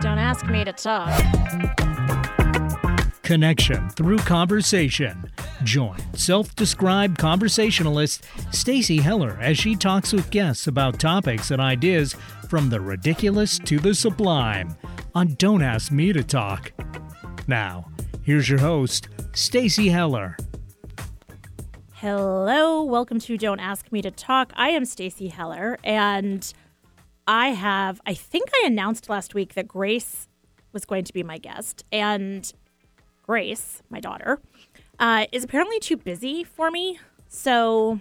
Don't ask me to talk. Connection through conversation. Join self-described conversationalist Stacy Heller as she talks with guests about topics and ideas from the ridiculous to the sublime on Don't Ask Me to Talk. Now, here's your host, Stacy Heller. Hello, welcome to Don't Ask Me to Talk. I am Stacy Heller, and I have, I think I announced last week that Grace was going to be my guest, and Grace, my daughter, uh, is apparently too busy for me. So,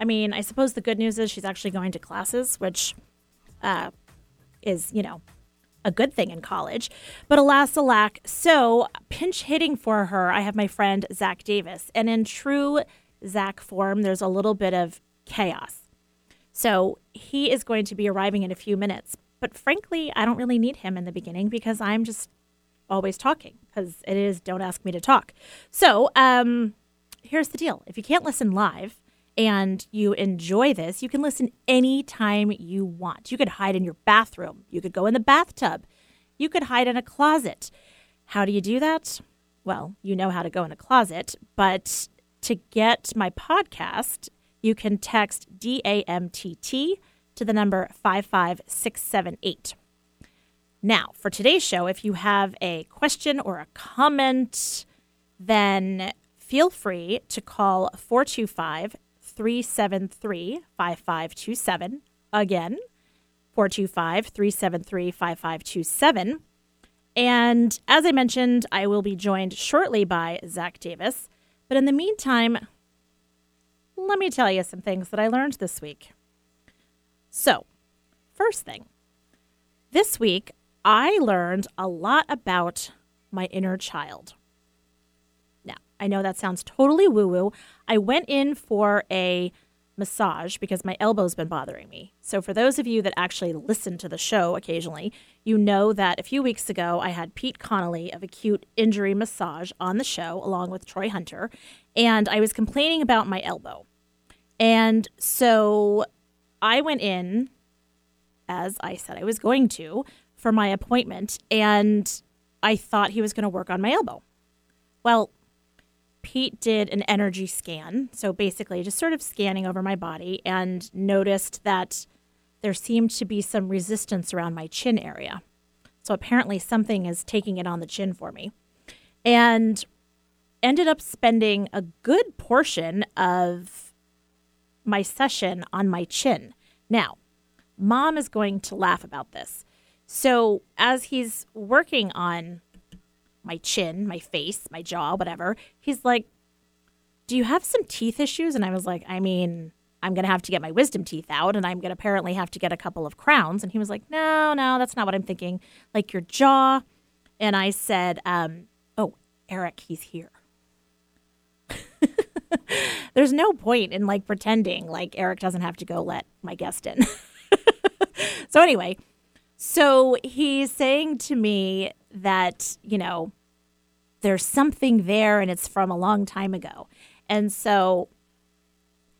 I mean, I suppose the good news is she's actually going to classes, which uh, is, you know, a good thing in college. But alas, alack. So, pinch hitting for her, I have my friend Zach Davis. And in true Zach form, there's a little bit of chaos. So, he is going to be arriving in a few minutes. But frankly, I don't really need him in the beginning because I'm just always talking because it is don't ask me to talk. So, um, here's the deal. If you can't listen live and you enjoy this, you can listen anytime you want. You could hide in your bathroom, you could go in the bathtub, you could hide in a closet. How do you do that? Well, you know how to go in a closet, but to get my podcast, you can text DAMTT to the number 55678. Now, for today's show, if you have a question or a comment, then feel free to call 425 373 5527. Again, 425 373 5527. And as I mentioned, I will be joined shortly by Zach Davis. But in the meantime, let me tell you some things that I learned this week. So, first thing, this week I learned a lot about my inner child. Now, I know that sounds totally woo woo. I went in for a massage because my elbow's been bothering me. So, for those of you that actually listen to the show occasionally, you know that a few weeks ago I had Pete Connolly of Acute Injury Massage on the show along with Troy Hunter, and I was complaining about my elbow. And so I went in, as I said I was going to, for my appointment, and I thought he was going to work on my elbow. Well, Pete did an energy scan, so basically just sort of scanning over my body, and noticed that there seemed to be some resistance around my chin area. So apparently something is taking it on the chin for me. And ended up spending a good portion of my session on my chin. Now, mom is going to laugh about this. So, as he's working on my chin, my face, my jaw, whatever, he's like, Do you have some teeth issues? And I was like, I mean, I'm going to have to get my wisdom teeth out and I'm going to apparently have to get a couple of crowns. And he was like, No, no, that's not what I'm thinking. Like your jaw. And I said, um, Oh, Eric, he's here. There's no point in like pretending like Eric doesn't have to go let my guest in. so, anyway, so he's saying to me that, you know, there's something there and it's from a long time ago. And so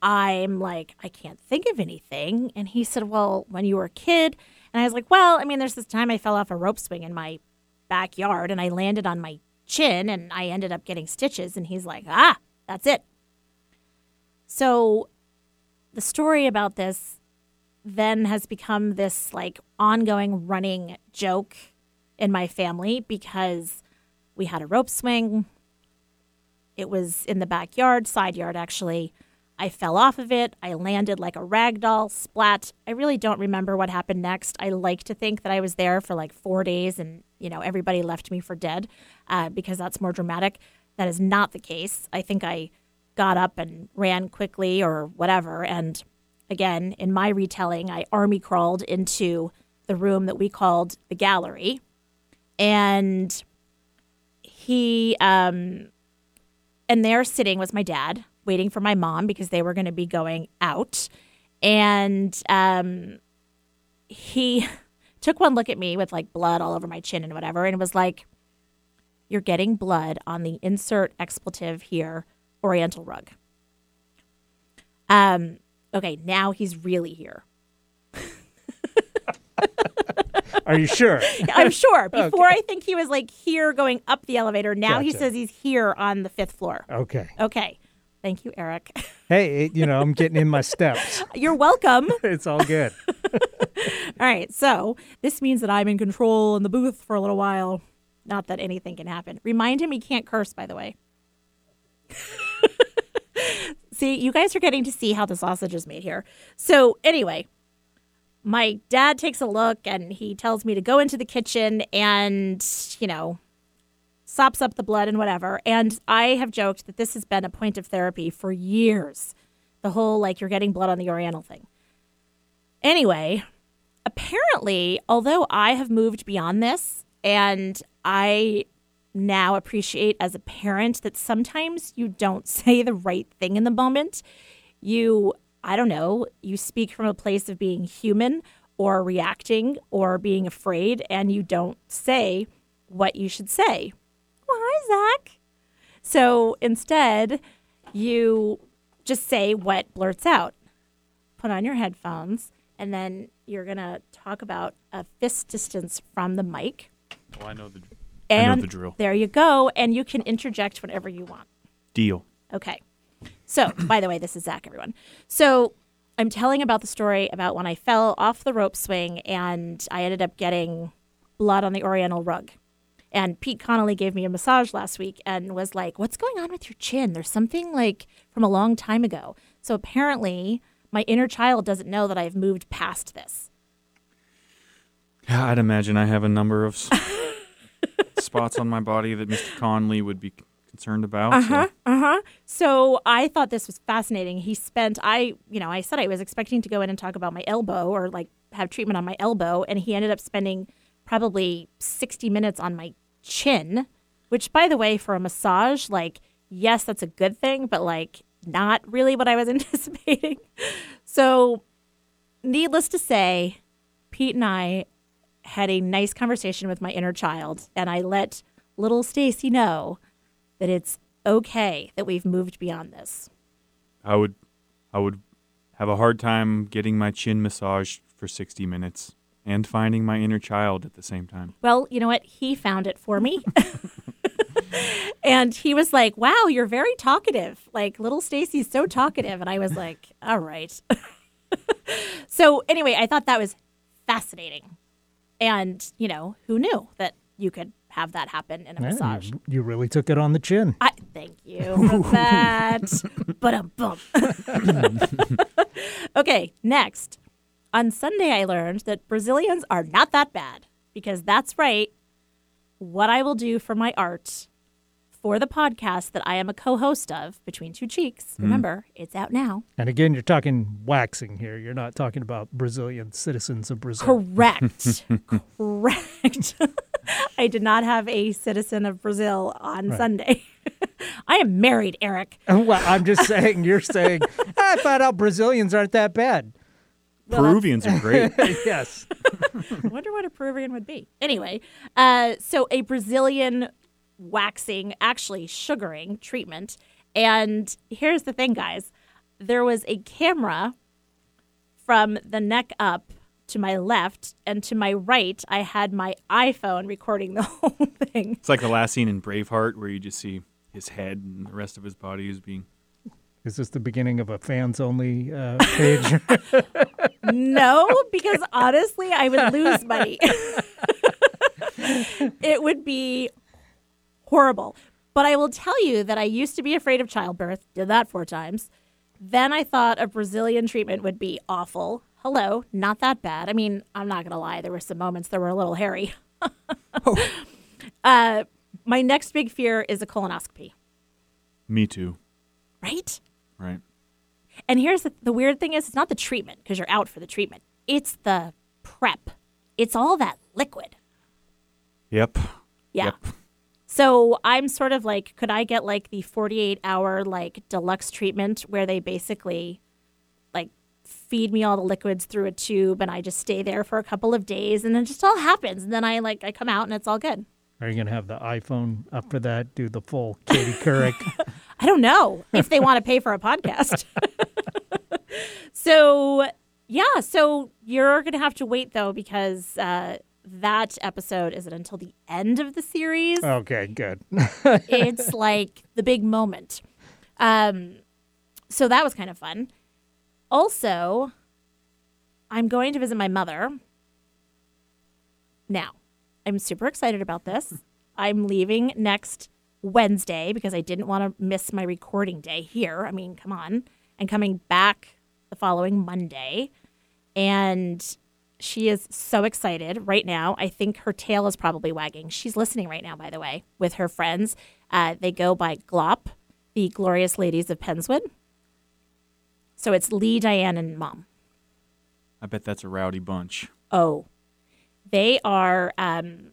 I'm like, I can't think of anything. And he said, Well, when you were a kid. And I was like, Well, I mean, there's this time I fell off a rope swing in my backyard and I landed on my chin and I ended up getting stitches. And he's like, Ah, that's it. So the story about this then has become this like ongoing running joke in my family because we had a rope swing. It was in the backyard, side yard actually. I fell off of it. I landed like a rag doll, splat. I really don't remember what happened next. I like to think that I was there for like four days and, you know, everybody left me for dead uh, because that's more dramatic. That is not the case. I think I got up and ran quickly or whatever. And again, in my retelling, I army crawled into the room that we called the gallery. And he, um, and there sitting was my dad, waiting for my mom because they were going to be going out. And um, he took one look at me with like blood all over my chin and whatever, and was like, You're getting blood on the insert expletive here, Oriental rug. Um, okay, now he's really here. Are you sure? I'm sure. Before I think he was like here going up the elevator. Now he says he's here on the fifth floor. Okay. Okay. Thank you, Eric. Hey, you know, I'm getting in my steps. You're welcome. It's all good. All right. So this means that I'm in control in the booth for a little while. Not that anything can happen. Remind him he can't curse, by the way. See, you guys are getting to see how the sausage is made here. So, anyway, my dad takes a look and he tells me to go into the kitchen and, you know, sops up the blood and whatever. And I have joked that this has been a point of therapy for years. The whole like you're getting blood on the Oriental thing. Anyway, apparently, although I have moved beyond this and I now appreciate as a parent that sometimes you don't say the right thing in the moment. You, I don't know, you speak from a place of being human or reacting or being afraid, and you don't say what you should say. Well, hi, Zach. So instead, you just say what blurts out. Put on your headphones, and then you're going to talk about a fist distance from the mic. Oh, I know the I know And the drill. there you go. And you can interject whenever you want. deal. Okay. So, by the way, this is Zach, everyone. So, I'm telling about the story about when I fell off the rope swing and I ended up getting blood on the Oriental rug. And Pete Connolly gave me a massage last week and was like, What's going on with your chin? There's something like from a long time ago. So, apparently, my inner child doesn't know that I've moved past this. Yeah, I'd imagine I have a number of spots on my body that Mr. Conley would be concerned about. Uh so- huh. Uh huh. So I thought this was fascinating. He spent, I, you know, I said I was expecting to go in and talk about my elbow or like have treatment on my elbow, and he ended up spending probably 60 minutes on my chin, which, by the way, for a massage, like, yes, that's a good thing, but like, not really what I was anticipating. So, needless to say, Pete and I had a nice conversation with my inner child, and I let little Stacy know that it's okay that we've moved beyond this. I would, I would have a hard time getting my chin massaged for 60 minutes and finding my inner child at the same time. Well, you know what? He found it for me. and he was like, "Wow, you're very talkative. Like little Stacy's so talkative." And I was like, "All right." so, anyway, I thought that was fascinating. And, you know, who knew that you could have that happen in a Yeah, massage? you, you really took it on the chin. I thank you for that. but a bump. okay, next. On Sunday, I learned that Brazilians are not that bad because that's right. What I will do for my art for the podcast that I am a co host of, Between Two Cheeks, remember, it's out now. And again, you're talking waxing here. You're not talking about Brazilian citizens of Brazil. Correct. Correct. I did not have a citizen of Brazil on Sunday. I am married, Eric. well, I'm just saying, you're saying, I found out Brazilians aren't that bad. Peruvians are great. yes. I wonder what a Peruvian would be. Anyway, uh, so a Brazilian waxing, actually sugaring treatment. And here's the thing, guys there was a camera from the neck up to my left, and to my right, I had my iPhone recording the whole thing. It's like the last scene in Braveheart where you just see his head and the rest of his body is being. Is this the beginning of a fans only uh, page? No, because honestly, I would lose money. it would be horrible. But I will tell you that I used to be afraid of childbirth, did that four times. Then I thought a Brazilian treatment would be awful. Hello, not that bad. I mean, I'm not going to lie, there were some moments that were a little hairy. uh, my next big fear is a colonoscopy, Me too. right? Right. And here's the, the weird thing is it's not the treatment because you're out for the treatment. It's the prep. It's all that liquid. Yep. Yeah. Yep. So I'm sort of like, could I get like the 48 hour like deluxe treatment where they basically like feed me all the liquids through a tube and I just stay there for a couple of days and then it just all happens and then I like I come out and it's all good. Are you going to have the iPhone up for that? Do the full Katie Couric? I don't know if they want to pay for a podcast. so yeah, so you're gonna have to wait though because uh, that episode isn't until the end of the series. Okay, good. it's like the big moment. Um, so that was kind of fun. Also, I'm going to visit my mother. Now, I'm super excited about this. I'm leaving next Wednesday because I didn't want to miss my recording day here. I mean, come on. And coming back the following Monday. And she is so excited right now. I think her tail is probably wagging. She's listening right now, by the way, with her friends. Uh, they go by GLOP, the Glorious Ladies of Penswood. So it's Lee, Diane, and Mom. I bet that's a rowdy bunch. Oh, they are um,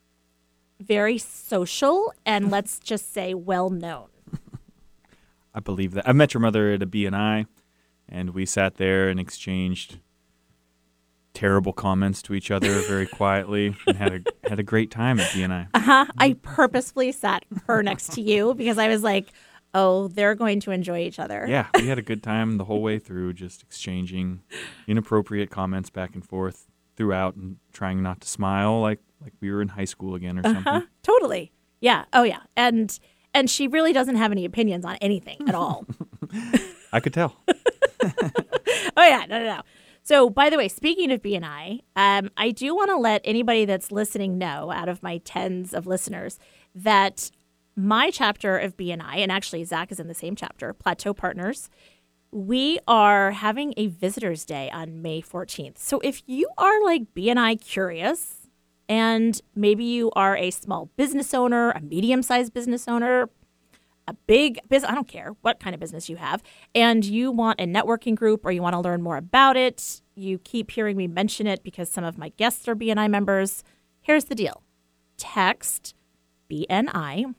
very social and let's just say well known. I believe that. I met your mother at a BNI, and we sat there and exchanged terrible comments to each other very quietly and had a had a great time at BNI. Uh-huh. I purposefully sat her next to you because I was like, oh, they're going to enjoy each other. Yeah, we had a good time the whole way through, just exchanging inappropriate comments back and forth throughout, and trying not to smile like like we were in high school again or something. Uh-huh. Totally. Yeah. Oh yeah. And and she really doesn't have any opinions on anything at all. I could tell. oh yeah, no, no, no. So, by the way, speaking of BNI, um, I do want to let anybody that's listening know, out of my tens of listeners, that my chapter of BNI, and actually Zach is in the same chapter, Plateau Partners, we are having a visitors day on May 14th. So, if you are like BNI curious, and maybe you are a small business owner, a medium sized business owner, a big business, I don't care what kind of business you have, and you want a networking group or you want to learn more about it, you keep hearing me mention it because some of my guests are BNI members. Here's the deal text BNI,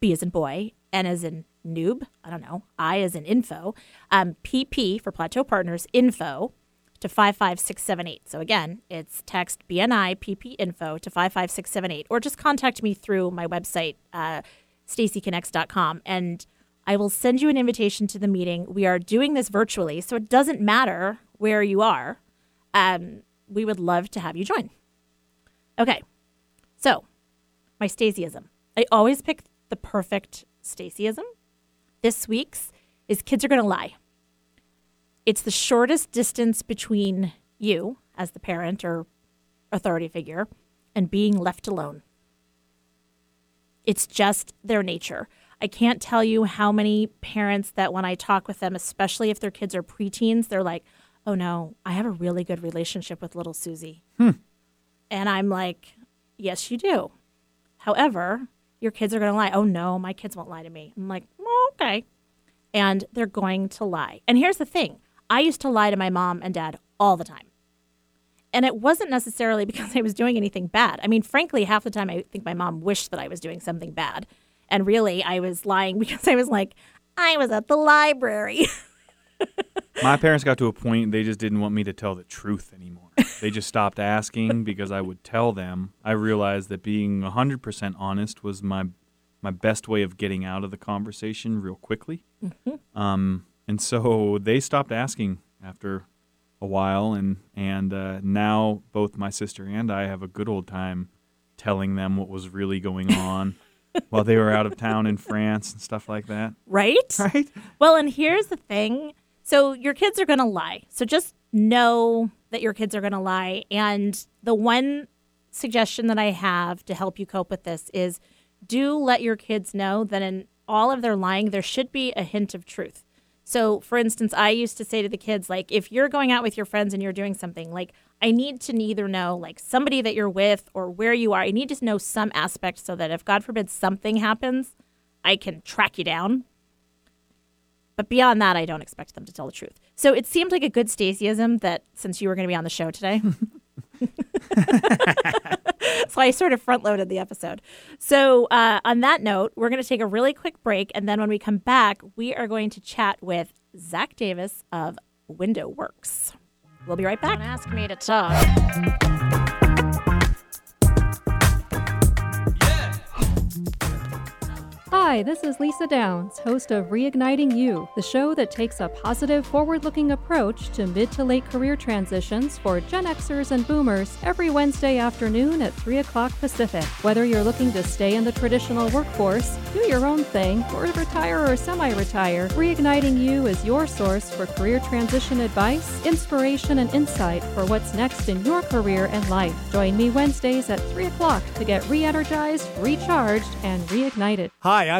B as in boy, N as in noob, I don't know, I as in info, um, PP for Plateau Partners, info to 55678. So again, it's text BNI PP info to 55678 or just contact me through my website, uh, stacyconnects.com, and I will send you an invitation to the meeting. We are doing this virtually, so it doesn't matter where you are. Um, we would love to have you join. Okay, so my Stacyism. I always pick the perfect Stacyism. This week's is kids are going to lie. It's the shortest distance between you, as the parent or authority figure, and being left alone. It's just their nature. I can't tell you how many parents that when I talk with them, especially if their kids are preteens, they're like, oh no, I have a really good relationship with little Susie. Hmm. And I'm like, yes, you do. However, your kids are going to lie. Oh no, my kids won't lie to me. I'm like, oh, okay. And they're going to lie. And here's the thing I used to lie to my mom and dad all the time. And it wasn't necessarily because I was doing anything bad. I mean, frankly, half the time I think my mom wished that I was doing something bad. And really, I was lying because I was like, I was at the library. My parents got to a point they just didn't want me to tell the truth anymore. They just stopped asking because I would tell them. I realized that being 100% honest was my my best way of getting out of the conversation real quickly. Um, and so they stopped asking after a while, and and uh, now both my sister and I have a good old time telling them what was really going on while they were out of town in France and stuff like that. right? Right? Well, and here's the thing. So your kids are going to lie. So just know that your kids are going to lie. And the one suggestion that I have to help you cope with this is do let your kids know that in all of their lying, there should be a hint of truth. So, for instance, I used to say to the kids, like, if you're going out with your friends and you're doing something, like, I need to neither know, like, somebody that you're with or where you are. I need to know some aspect so that if, God forbid, something happens, I can track you down. But beyond that, I don't expect them to tell the truth. So it seemed like a good Stacyism that since you were going to be on the show today. so I sort of front loaded the episode. So, uh, on that note, we're going to take a really quick break. And then when we come back, we are going to chat with Zach Davis of Window Works. We'll be right back. Don't ask me to talk. Hi, Hi, this is Lisa Downs, host of Reigniting You, the show that takes a positive, forward looking approach to mid to late career transitions for Gen Xers and Boomers every Wednesday afternoon at 3 o'clock Pacific. Whether you're looking to stay in the traditional workforce, do your own thing, or retire or semi retire, Reigniting You is your source for career transition advice, inspiration, and insight for what's next in your career and life. Join me Wednesdays at 3 o'clock to get re energized, recharged, and reignited. Hi,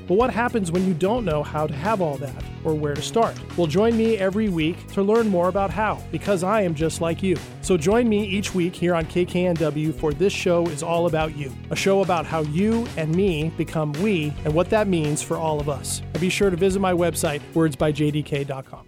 But what happens when you don't know how to have all that or where to start? Well, join me every week to learn more about how, because I am just like you. So join me each week here on KKNW for This Show is All About You, a show about how you and me become we and what that means for all of us. And be sure to visit my website, wordsbyjdk.com.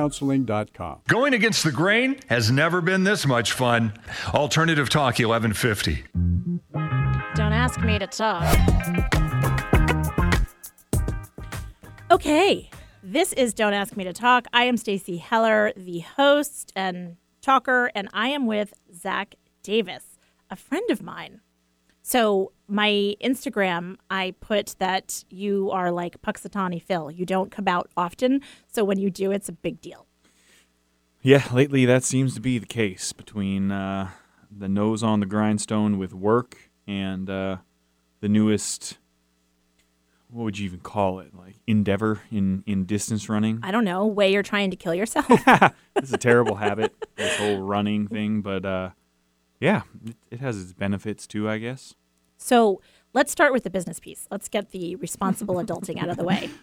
kuipercounseling.com. Going against the grain has never been this much fun. Alternative Talk 1150. Don't ask me to talk. Okay, this is Don't Ask Me to Talk. I am Stacy Heller, the host and talker, and I am with Zach Davis, a friend of mine. So my Instagram, I put that you are like Punxsutawney Phil. You don't come out often, so when you do, it's a big deal. Yeah, lately that seems to be the case between uh, the nose on the grindstone with work and uh, the newest. What would you even call it? Like endeavor in in distance running. I don't know way you're trying to kill yourself. It's a terrible habit, this whole running thing. But uh, yeah, it, it has its benefits too, I guess. So let's start with the business piece. Let's get the responsible adulting out of the way.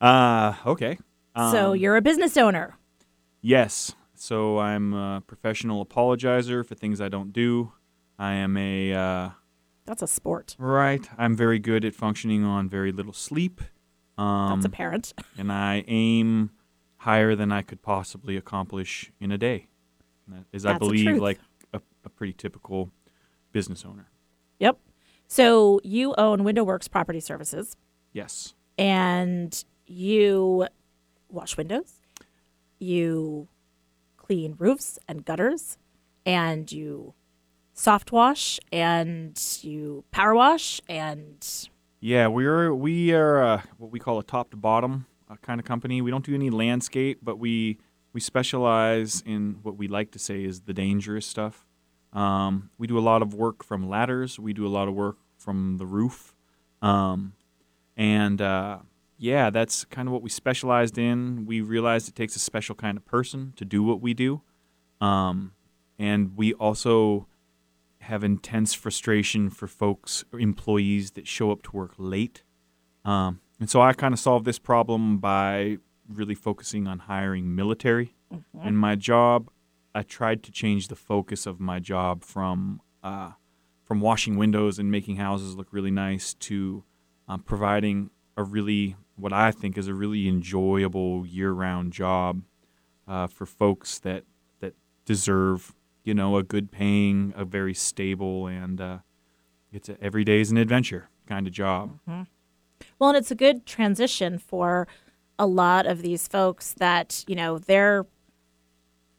Uh, okay. so Um, you're a business owner. Yes. So I'm a professional apologizer for things I don't do. I am a uh, That's a sport. right. I'm very good at functioning on very little sleep. Um, That's apparent. and I aim higher than I could possibly accomplish in a day. And That is, I That's the believe, like a, a pretty typical business owner. Yep. So you own Window Works Property Services Yes. and you wash windows, you clean roofs and gutters, and you soft wash and you power wash and Yeah, we're we are uh, what we call a top to bottom uh, kind of company. We don't do any landscape, but we we specialize in what we like to say is the dangerous stuff. Um, we do a lot of work from ladders. We do a lot of work from the roof, um, and uh, yeah, that's kind of what we specialized in. We realized it takes a special kind of person to do what we do, um, and we also have intense frustration for folks employees that show up to work late. Um, and so I kind of solved this problem by really focusing on hiring military. In my job, I tried to change the focus of my job from uh, from washing windows and making houses look really nice to um, providing a really what I think is a really enjoyable year-round job uh, for folks that that deserve you know a good paying, a very stable, and uh, it's a, every day is an adventure kind of job. Well, and it's a good transition for a lot of these folks that, you know, they're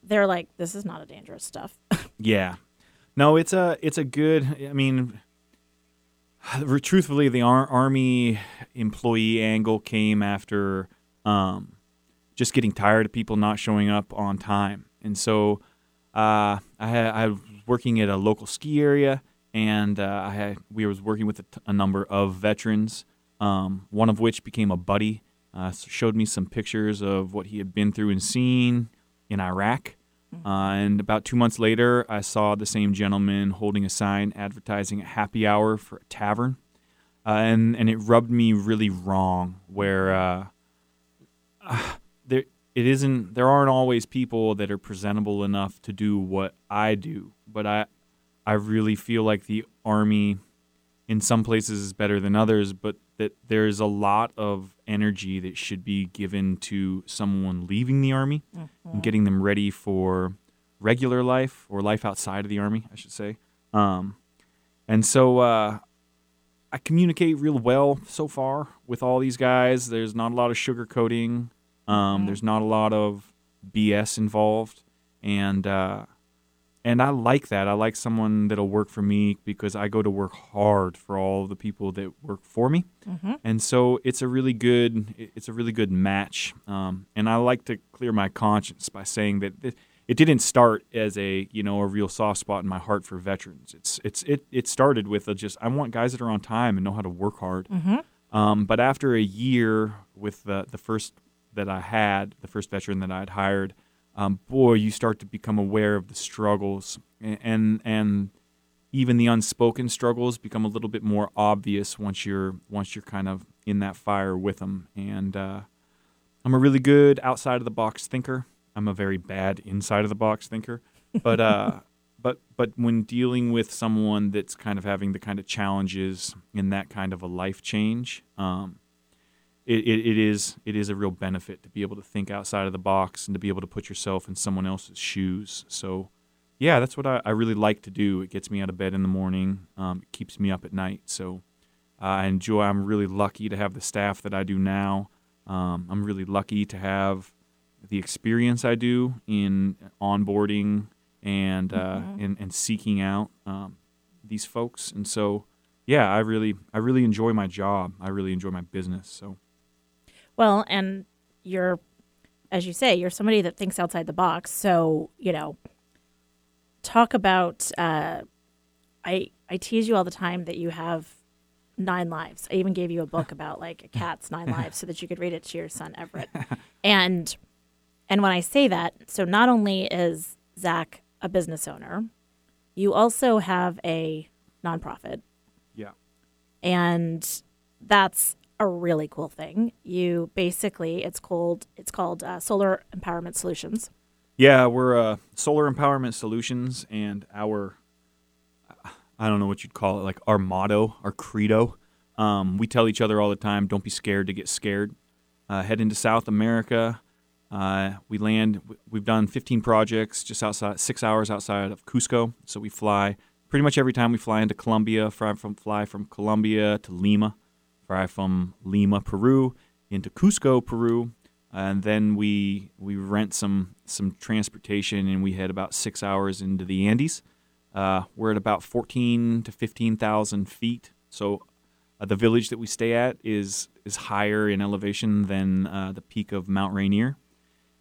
they're like, this is not a dangerous stuff. Yeah. No, it's a it's a good. I mean, truthfully, the ar- army employee angle came after um, just getting tired of people not showing up on time, and so uh, I had I was working at a local ski area, and uh, I had we was working with a, t- a number of veterans. Um, one of which became a buddy. Uh, showed me some pictures of what he had been through and seen in Iraq. Uh, and about two months later, I saw the same gentleman holding a sign advertising a happy hour for a tavern. Uh, and, and it rubbed me really wrong where uh, uh, there it isn't there aren't always people that are presentable enough to do what I do, but I I really feel like the army in some places is better than others, but that there's a lot of energy that should be given to someone leaving the army and getting them ready for regular life or life outside of the army, I should say. Um, and so uh, I communicate real well so far with all these guys. There's not a lot of sugarcoating. Um, There's not a lot of BS involved, and uh, and I like that. I like someone that'll work for me because I go to work hard for all the people that work for me, and so it's a really good it's a really good match. Um, and I like to clear my conscience by saying that. Th- it didn't start as a you know a real soft spot in my heart for veterans. It's it's it it started with a just I want guys that are on time and know how to work hard. Um, but after a year with the the first that I had, the first veteran that I had hired, um, boy, you start to become aware of the struggles and, and and even the unspoken struggles become a little bit more obvious once you're once you're kind of in that fire with them. And uh, I'm a really good outside of the box thinker. I'm a very bad inside of the box thinker. But uh, but but when dealing with someone that's kind of having the kind of challenges in that kind of a life change, um, it, it, it is it is a real benefit to be able to think outside of the box and to be able to put yourself in someone else's shoes. So yeah, that's what I, I really like to do. It gets me out of bed in the morning. Um, it keeps me up at night. So uh, I enjoy. I'm really lucky to have the staff that I do now. Um, I'm really lucky to have the experience I do in onboarding and uh, and, and seeking out um, these folks. And so, yeah, I really I really enjoy my job. I really enjoy my business. So Well, and you're, as you say, you're somebody that thinks outside the box. So, you know, talk about, uh, I, I tease you all the time that you have nine lives. I even gave you a book about like a cat's nine lives so that you could read it to your son Everett. And, and when I say that, so not only is Zach a business owner, you also have a nonprofit yeah, and that's a really cool thing. You basically it's called it's called uh, Solar Empowerment Solutions. yeah, we're uh, Solar Empowerment Solutions, and our I don't know what you'd call it, like our motto, our credo. Um, we tell each other all the time, "Don't be scared to get scared." Uh, head into South America. Uh, we land. We've done 15 projects just outside, six hours outside of Cusco. So we fly pretty much every time we fly into Colombia. Fly from fly from Colombia to Lima. Fly from Lima, Peru, into Cusco, Peru, and then we we rent some some transportation and we head about six hours into the Andes. Uh, we're at about 14 to 15,000 feet. So uh, the village that we stay at is is higher in elevation than uh, the peak of Mount Rainier.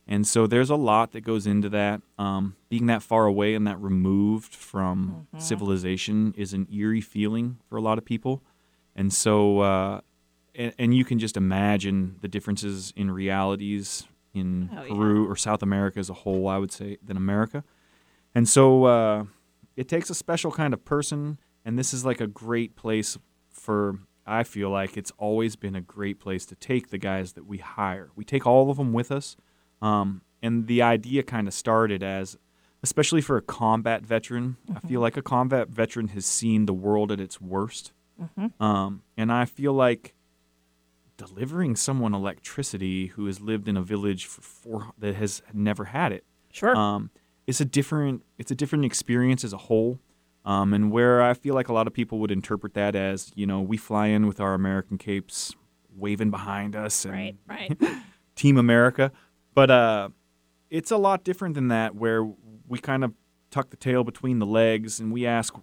And so there's a lot that goes into that. Um, being that far away and that removed from civilization is an eerie feeling for a lot of people. And so, uh, and, and you can just imagine the differences in realities in Oh, yeah. Peru or South America as a whole, I would say, than America. And so uh, it takes a special kind of person, and this is like a great place for. I feel like it's always been a great place to take the guys that we hire. We take all of them with us, um, and the idea kind of started as, especially for a combat veteran. I feel like a combat veteran has seen the world at its worst, um, and I feel like delivering someone electricity who has lived in a village for four that has never had it Sure. um, it's a different it's a different experience as a whole um, and where i feel like a lot of people would interpret that as you know we fly in with our american capes waving behind us and right, right. team america but uh, it's a lot different than that where we kind of tuck the tail between the legs and we ask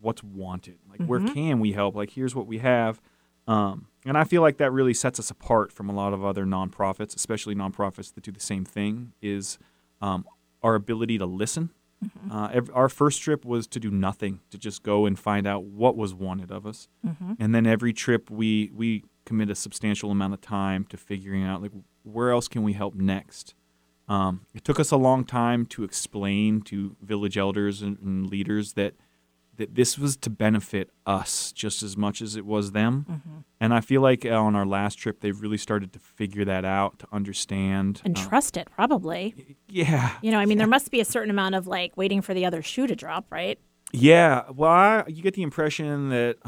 what's wanted. Like where can we help? Like here's what we have. Um, and i feel like that really sets us apart from a lot of other nonprofits especially nonprofits that do the same thing is um, our ability to listen. Uh, ev- our first trip was to do nothing to just go and find out what was wanted of us. And then every trip we we commit a substantial amount of time to figuring out like where else can we help next? Um, it took us a long time to explain to village elders and, and leaders that that this was to benefit us just as much as it was them. Mm-hmm. And I feel like uh, on our last trip, they've really started to figure that out, to understand. And uh, trust it, probably. yeah. You know, I mean, there must be a certain amount of like waiting for the other shoe to drop, right? Yeah. Well, I, you get the impression that.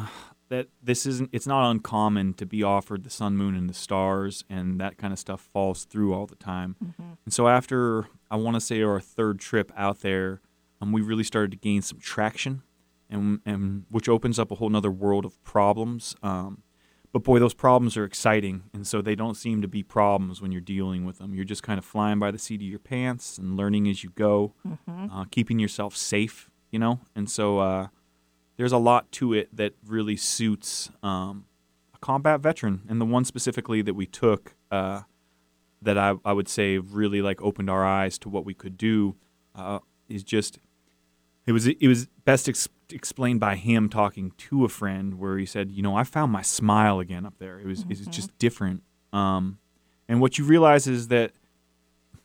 that this isn't it's not uncommon to be offered the sun moon and the stars and that kind of stuff falls through all the time and so after i want to say our third trip out there um, we really started to gain some traction and, and which opens up a whole nother world of problems um, but boy those problems are exciting and so they don't seem to be problems when you're dealing with them. You're just kind of flying by the seat of your pants and learning as you go uh, keeping yourself safe you know? And so uh, there's a lot to it that really suits um, a combat veteran, and the one specifically that we took uh, that I, I would say really like opened our eyes to what we could do uh, is just it was it was best ex- explained by him talking to a friend where he said, you know, I found my smile again up there. It was it was just different, um, and what you realize is that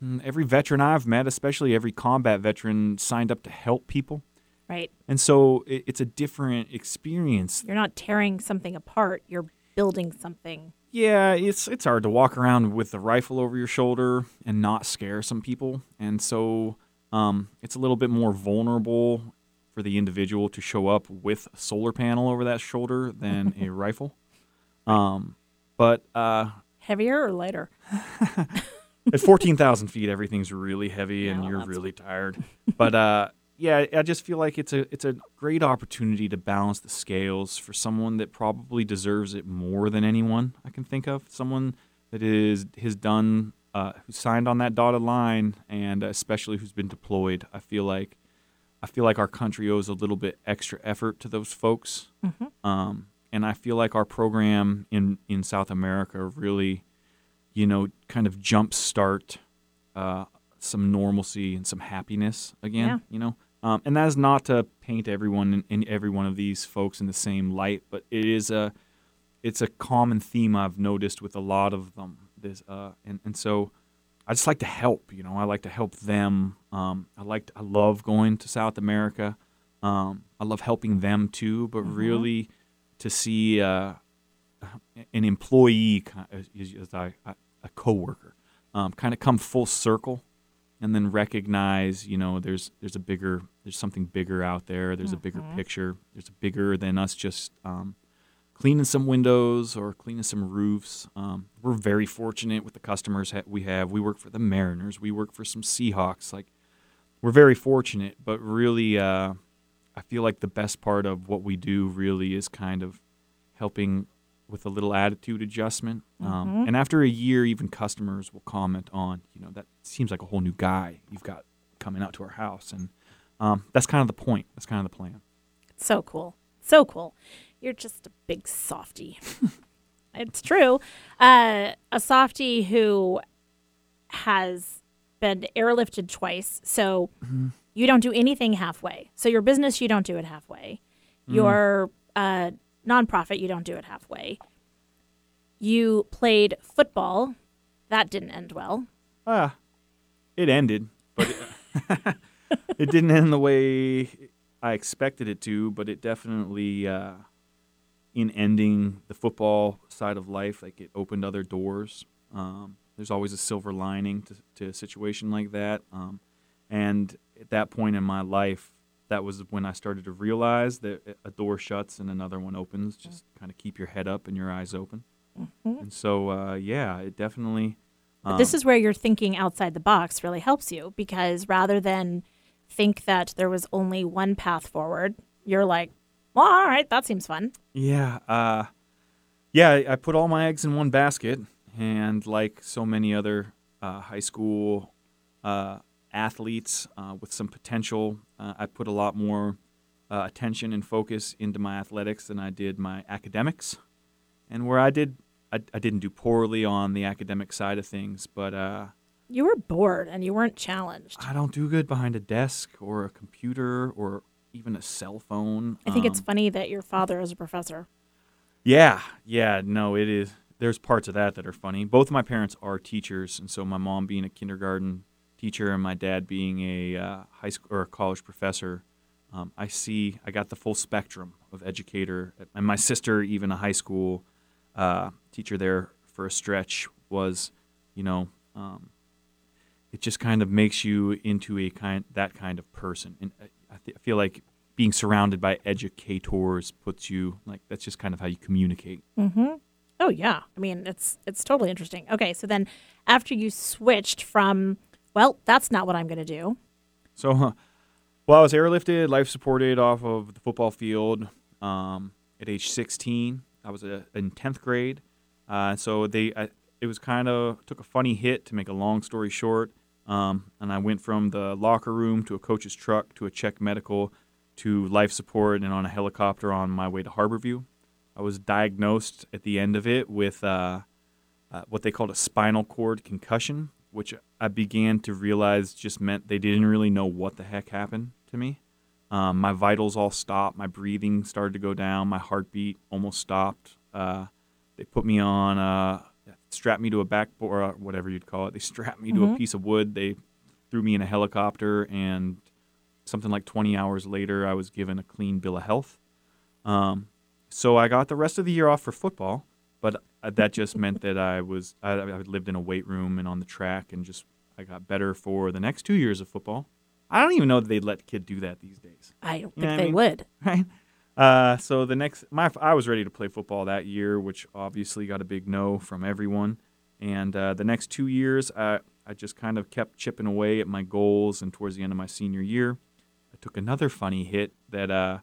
mm, every veteran I've met, especially every combat veteran, signed up to help people. Right. And so it, it's a different experience. You're not tearing something apart. You're building something. Yeah, it's it's hard to walk around with the rifle over your shoulder and not scare some people, and so um, it's a little bit more vulnerable for the individual to show up with a solar panel over that shoulder than a rifle. Um, but uh, Heavier or lighter? at 14,000 feet, everything's really heavy and you're really tired. But uh, yeah, I just feel like it's a it's a great opportunity to balance the scales for someone that probably deserves it more than anyone I can think of. Someone that is has done uh, who signed on that dotted line, and especially who's been deployed. I feel like I feel like our country owes a little bit extra effort to those folks. Um, and I feel like our program in, in South America really, you know, kind of jumpstart uh, some normalcy and some happiness again. Yeah. You know, um, and that is not to paint everyone in every one of these folks in the same light, but it is a it's a common theme I've noticed with a lot of them. This uh, and and so I just like to help. You know, I like to help them. Um, I like I love going to South America. Um, I love helping them too, but really to see uh, an employee, as, as I, a a coworker, um, kind of come full circle, and then recognize, you know, there's there's a bigger, there's something bigger out there. There's a bigger picture. There's a bigger than us just um, cleaning some windows or cleaning some roofs. Um, we're very fortunate with the customers ha- we have. We work for the Mariners. We work for some Seahawks. Like we're very fortunate, but really, uh, I feel like the best part of what we do really is kind of helping with a little attitude adjustment. Um, and after a year, even customers will comment on, you know, that seems like a whole new guy you've got coming out to our house, and um, that's kind of the point. That's kind of the plan. So cool. So cool. You're just a big softy. it's true. Uh, a softy who has been airlifted twice. So you don't do anything halfway. So your business, you don't do it halfway. Your uh, nonprofit, you don't do it halfway. You played football. That didn't end well. Ah, it ended, but it, it didn't end the way I expected it to. But it definitely, uh, in ending the football side of life, like it opened other doors. Um, there's always a silver lining to, to a situation like that. Um, and at that point in my life, that was when I started to realize that a door shuts and another one opens. Just kind of keep your head up and your eyes open. And so, uh, yeah, it definitely. But this is where your thinking outside the box really helps you because rather than think that there was only one path forward, you're like, well, all right, that seems fun. Yeah, uh, yeah. I- I put all my eggs in one basket, and like so many other uh, high school uh, athletes uh, with some potential, uh, I put a lot more uh, attention and focus into my athletics than I did my academics. And where I did, I, I didn't do poorly on the academic side of things, but uh, You were bored and you weren't challenged. I don't do good behind a desk or a computer or even a cell phone. I think it's Um, funny that your father is a professor. Yeah, yeah, no, it is. There's parts of that that are funny. Both of my parents are teachers, and so my mom being a kindergarten teacher and my dad being a uh, high school or a college professor, um, I see I got the full spectrum of educator, and my sister, even a high school uh, teacher there for a stretch, was, you know, um, it just kind of makes you into a kind that kind of person, and I, I, th- I feel like being surrounded by educators puts you like that's just kind of how you communicate. Mm-hmm. Oh yeah, I mean it's it's totally interesting. Okay, so then after you switched from well, that's not what I'm going to do. So, huh, well, I was airlifted, life supported off of the football field um, at age 16. I was a, in 10th grade. Uh, so they, I, it was kind of took a funny hit to make a long story short. Um, and I went from the locker room to a coach's truck to a check medical to life support and on a helicopter on my way to Harborview. I was diagnosed at the end of it with uh, uh, what they called a spinal cord concussion, which I began to realize just meant they didn't really know what the heck happened to me. Um, my vitals all stopped. My breathing started to go down. My heartbeat almost stopped. Uh, they put me on, uh, strapped me to a backboard, or whatever you'd call it. They strapped me mm-hmm. to a piece of wood. They threw me in a helicopter, and something like 20 hours later, I was given a clean bill of health. Um, so I got the rest of the year off for football, but uh, that just meant that I was I, I lived in a weight room and on the track, and just I got better for the next two years of football. I don't even know that they'd let kid do that these days. I don't think they I mean? would. Right. Uh, so the next, my I was ready to play football that year, which obviously got a big no from everyone. And uh, the next two years, I I just kind of kept chipping away at my goals. And towards the end of my senior year, I took another funny hit that uh,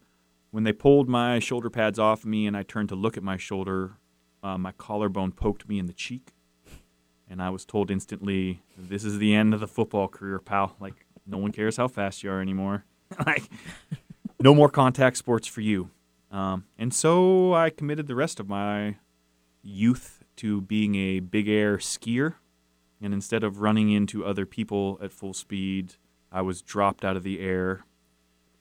when they pulled my shoulder pads off of me and I turned to look at my shoulder, uh, my collarbone poked me in the cheek. And I was told instantly, "This is the end of the football career, pal. Like no one cares how fast you are anymore. like, no more contact sports for you. Um, and so I committed the rest of my youth to being a big air skier. And instead of running into other people at full speed, I was dropped out of the air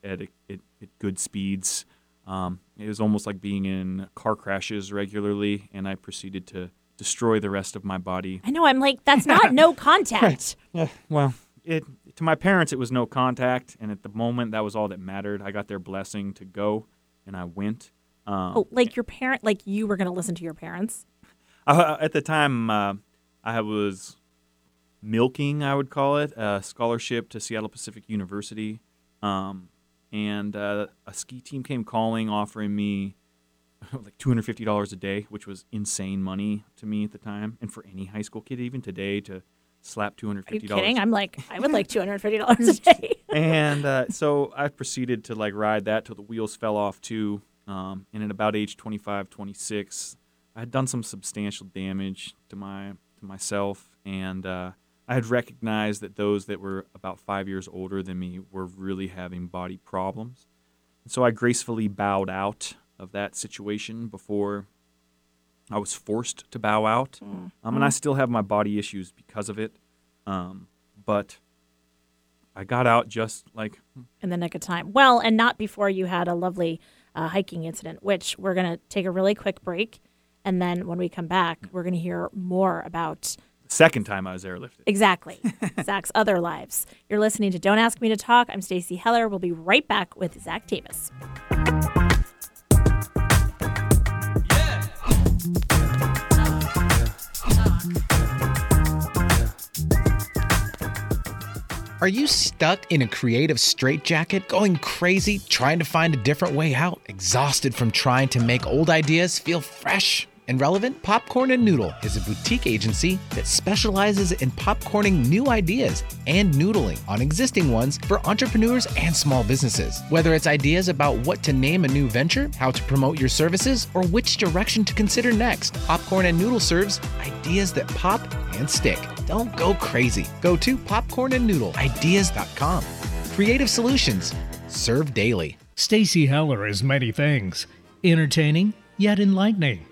at, at, at good speeds. Um, it was almost like being in car crashes regularly, and I proceeded to destroy the rest of my body. I know. I'm like, that's not no contact. Right. Yeah. Well, it to my parents it was no contact, and at the moment that was all that mattered. I got their blessing to go, and I went. Um, oh, like your parent, like you were going to listen to your parents. Uh, at the time, uh, I was milking, I would call it, a scholarship to Seattle Pacific University, um, and uh, a ski team came calling, offering me like two hundred fifty dollars a day, which was insane money to me at the time, and for any high school kid, even today, to slap two hundred fifty dollars. Kidding? I'm like, I would like two hundred fifty dollars a day. and uh, so I proceeded to like ride that till the wheels fell off too. Um, and at about age 25, 26, I had done some substantial damage to my to myself, and uh, I had recognized that those that were about five years older than me were really having body problems. And so I gracefully bowed out of that situation before I was forced to bow out. Mm. Um, and I still have my body issues because of it. Um, but I got out just like in the nick of time. Well, and not before you had a lovely uh, hiking incident, which we're going to take a really quick break. And then when we come back, we're going to hear more about. Second time I was airlifted. Exactly. Zach's other lives. You're listening to Don't Ask Me to Talk. I'm Stacy Heller. We'll be right back with Zach Davis. Are you stuck in a creative straitjacket, going crazy, trying to find a different way out, exhausted from trying to make old ideas feel fresh? And relevant, Popcorn and Noodle is a boutique agency that specializes in popcorning new ideas and noodling on existing ones for entrepreneurs and small businesses. Whether it's ideas about what to name a new venture, how to promote your services, or which direction to consider next, Popcorn and Noodle serves ideas that pop and stick. Don't go crazy. Go to popcornandnoodleideas.com. Creative solutions serve daily. Stacy Heller is many things entertaining yet enlightening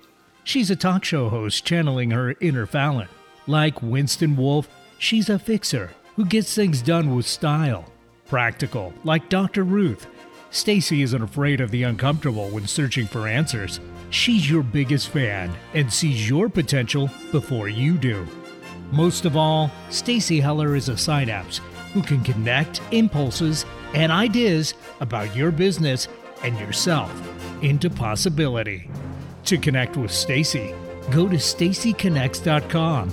She's a talk show host channeling her inner Fallon. Like Winston Wolfe, she's a fixer who gets things done with style. Practical, like Dr. Ruth. Stacy isn't afraid of the uncomfortable when searching for answers. She's your biggest fan and sees your potential before you do. Most of all, Stacy Heller is a synapse who can connect impulses and ideas about your business and yourself into possibility. To connect with Stacy, go to stacyconnects.com.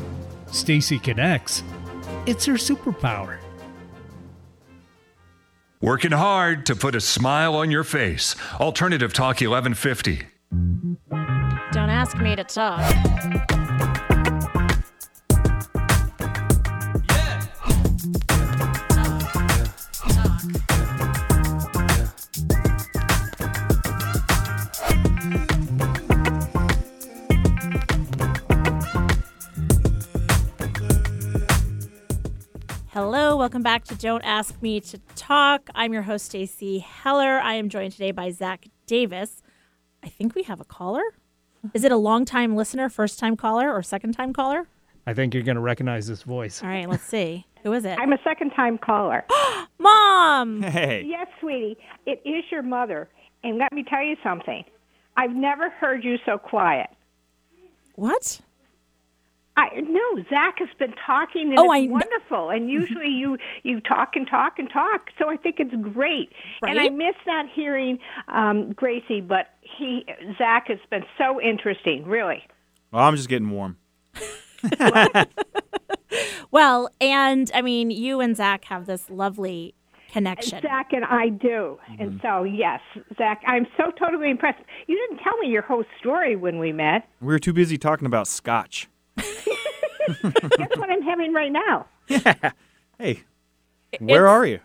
Stacy Connects. It's her superpower. Working hard to put a smile on your face. Alternative Talk 1150. Don't ask me to talk. Welcome back to Don't Ask Me to Talk. I'm your host, Stacy Heller. I am joined today by Zach Davis. I think we have a caller. Is it a long time listener, first time caller, or second time caller? I think you're going to recognize this voice. All right, let's see. Who is it? I'm a second time caller. Mom! Hey. yes, sweetie, it is your mother. And let me tell you something. I've never heard you so quiet. What? I no, Zach has been talking and Oh, it's I kn- wonderful. And usually you you talk and talk and talk. So I think it's great. And I miss not hearing um, Gracie, but he Zach has been so interesting. Really. Well, I'm just getting warm. Well, and I mean, you and Zach have this lovely connection. Zach and I do. And so yes, Zach, I'm so totally impressed. You didn't tell me your whole story when we met. We were too busy talking about scotch. Guess what I'm having right now? Yeah. Hey, where are you?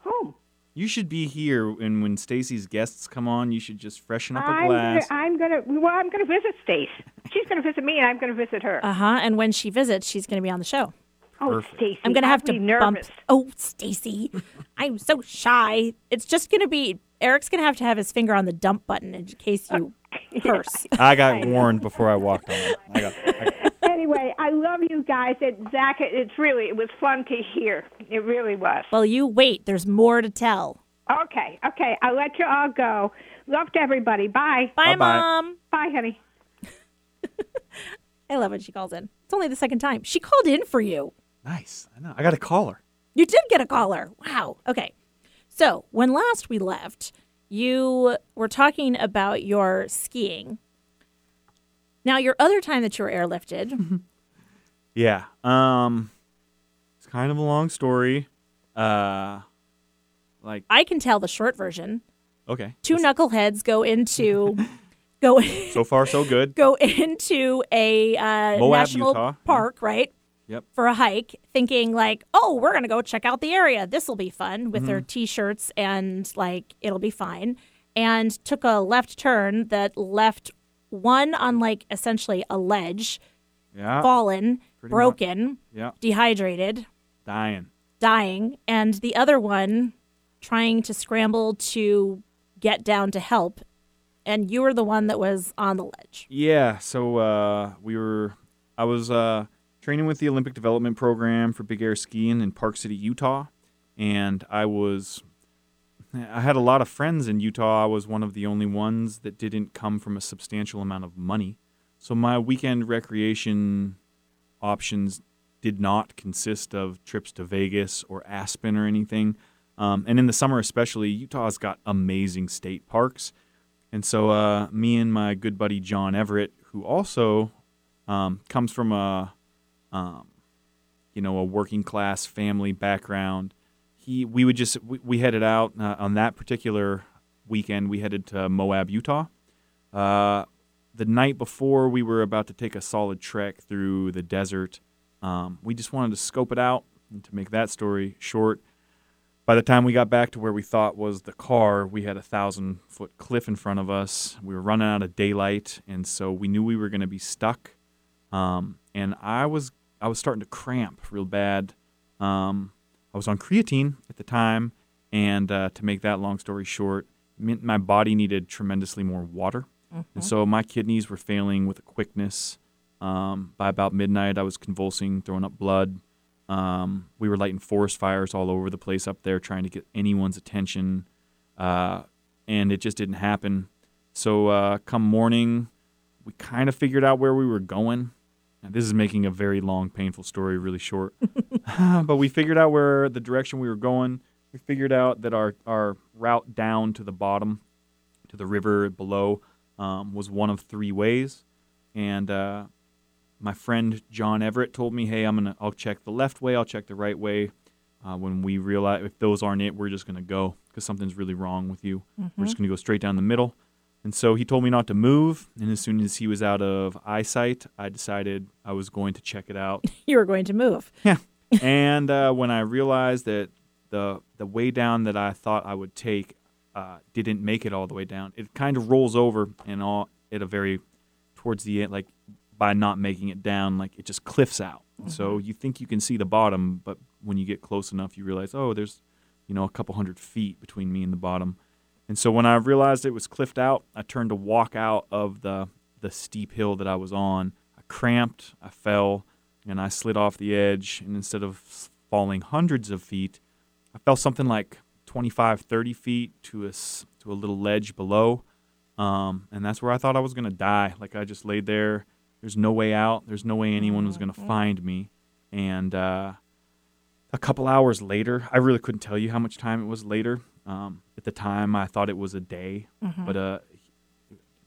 Home. You should be here, and when Stacy's guests come on, you should just freshen up a I'm glass. gonna, I'm gonna. Well, I'm gonna visit Stace. She's gonna visit me, and I'm gonna visit her. Uh huh. And when she visits, she's going to be on the show. oh, perfect. Stacy, I'm going to I'd have to be bump. nervous. Oh, Stacy, I'm so shy. It's just going to be Eric's going to have to have his finger on the dump button in case you curse. I got warned before I walked on it. I got, I got- Anyway, I love you guys. It, Zach, it- it's really it was fun to hear. It really was. Well, you wait. There's more to tell. Okay, okay. I'll let you all go. Love to everybody. Bye. Bye, Bye-bye. mom. Bye, honey. I love when she calls in. It's only the second time she called in for you. nice. I know. I got a caller. You did get a caller. Wow. Okay. So, when last we left, you were talking about your skiing. Now, your other time that you were airlifted, mm-hmm. Yeah. Um, it's kind of a long story. Uh, like I can tell the short version. okay. Two knuckleheads go into go So far, so good. go into a uh, Moab, national Utah. park, right? Yep. For a hike, thinking like, "Oh, we're gonna go check out the area. This will be fun." With their Mm-hmm. t-shirts and like it'll be fine. And took a left turn that left one on like essentially a ledge, Yeah. fallen, Pretty broken, Yeah. dehydrated, Dying. dying, and the other one trying to scramble to get down to help. And you were the one that was on the ledge. Yeah. So uh, we were. I was uh, training with the Olympic Development Program for big air skiing in Park City, Utah, and I was. I had a lot of friends in Utah. I was one of the only ones that didn't come from a substantial amount of money. So my weekend recreation options did not consist of trips to Vegas or Aspen or anything. Um, and in the summer, especially, Utah's got amazing state parks. And so, uh, me and my good buddy John Everett, who also um, comes from a, um, you know, a working class family background, he we would just we, we headed out uh, on that particular weekend. We headed to Moab, Utah. Uh, the night before, we were about to take a solid trek through the desert. Um, we just wanted to scope it out. And to make that story short, by the time we got back to where we thought was the car, we had a thousand foot cliff in front of us. We were running out of daylight, and so we knew we were going to be stuck. Um, and I was I was starting to cramp real bad. Um, I was on creatine at the time, and uh, to make that long story short, my body needed tremendously more water, and so my kidneys were failing with a quickness. Um, by about midnight, I was convulsing, throwing up blood. Um, we were lighting forest fires all over the place up there, trying to get anyone's attention, uh, and it just didn't happen. So, uh, come morning, we kind of figured out where we were going. And this is making a very long, painful story really short. but we figured out where the direction we were going. We figured out that our, our route down to the bottom, to the river below, um, was one of three ways. And uh, my friend John Everett told me, "Hey, I'm gonna I'll check the left way, I'll check the right way. Uh, when we realize if those aren't it, we're just gonna go because something's really wrong with you. We're just gonna go straight down the middle." And so he told me not to move. And as soon as he was out of eyesight, I decided I was going to check it out. You were going to move. Yeah. and uh, when I realized that the the way down that I thought I would take uh, didn't make it all the way down, it kind of rolls over and all at a very towards the end, like by not making it down, like it just cliffs out. So you think you can see the bottom, but when you get close enough, you realize, oh, there's you know a couple hundred feet between me and the bottom. And so when I realized it was cliffed out, I turned to walk out of the the steep hill that I was on. I cramped, I fell, and I slid off the edge. And instead of falling hundreds of feet, I fell something like 25, 30 feet to a to a little ledge below. Um, and that's where I thought I was gonna die. Like I just laid there. There's no way out. There's no way anyone was gonna find me. And uh, a couple hours later, I really couldn't tell you how much time it was later. Um, at the time, I thought it was a day, but uh,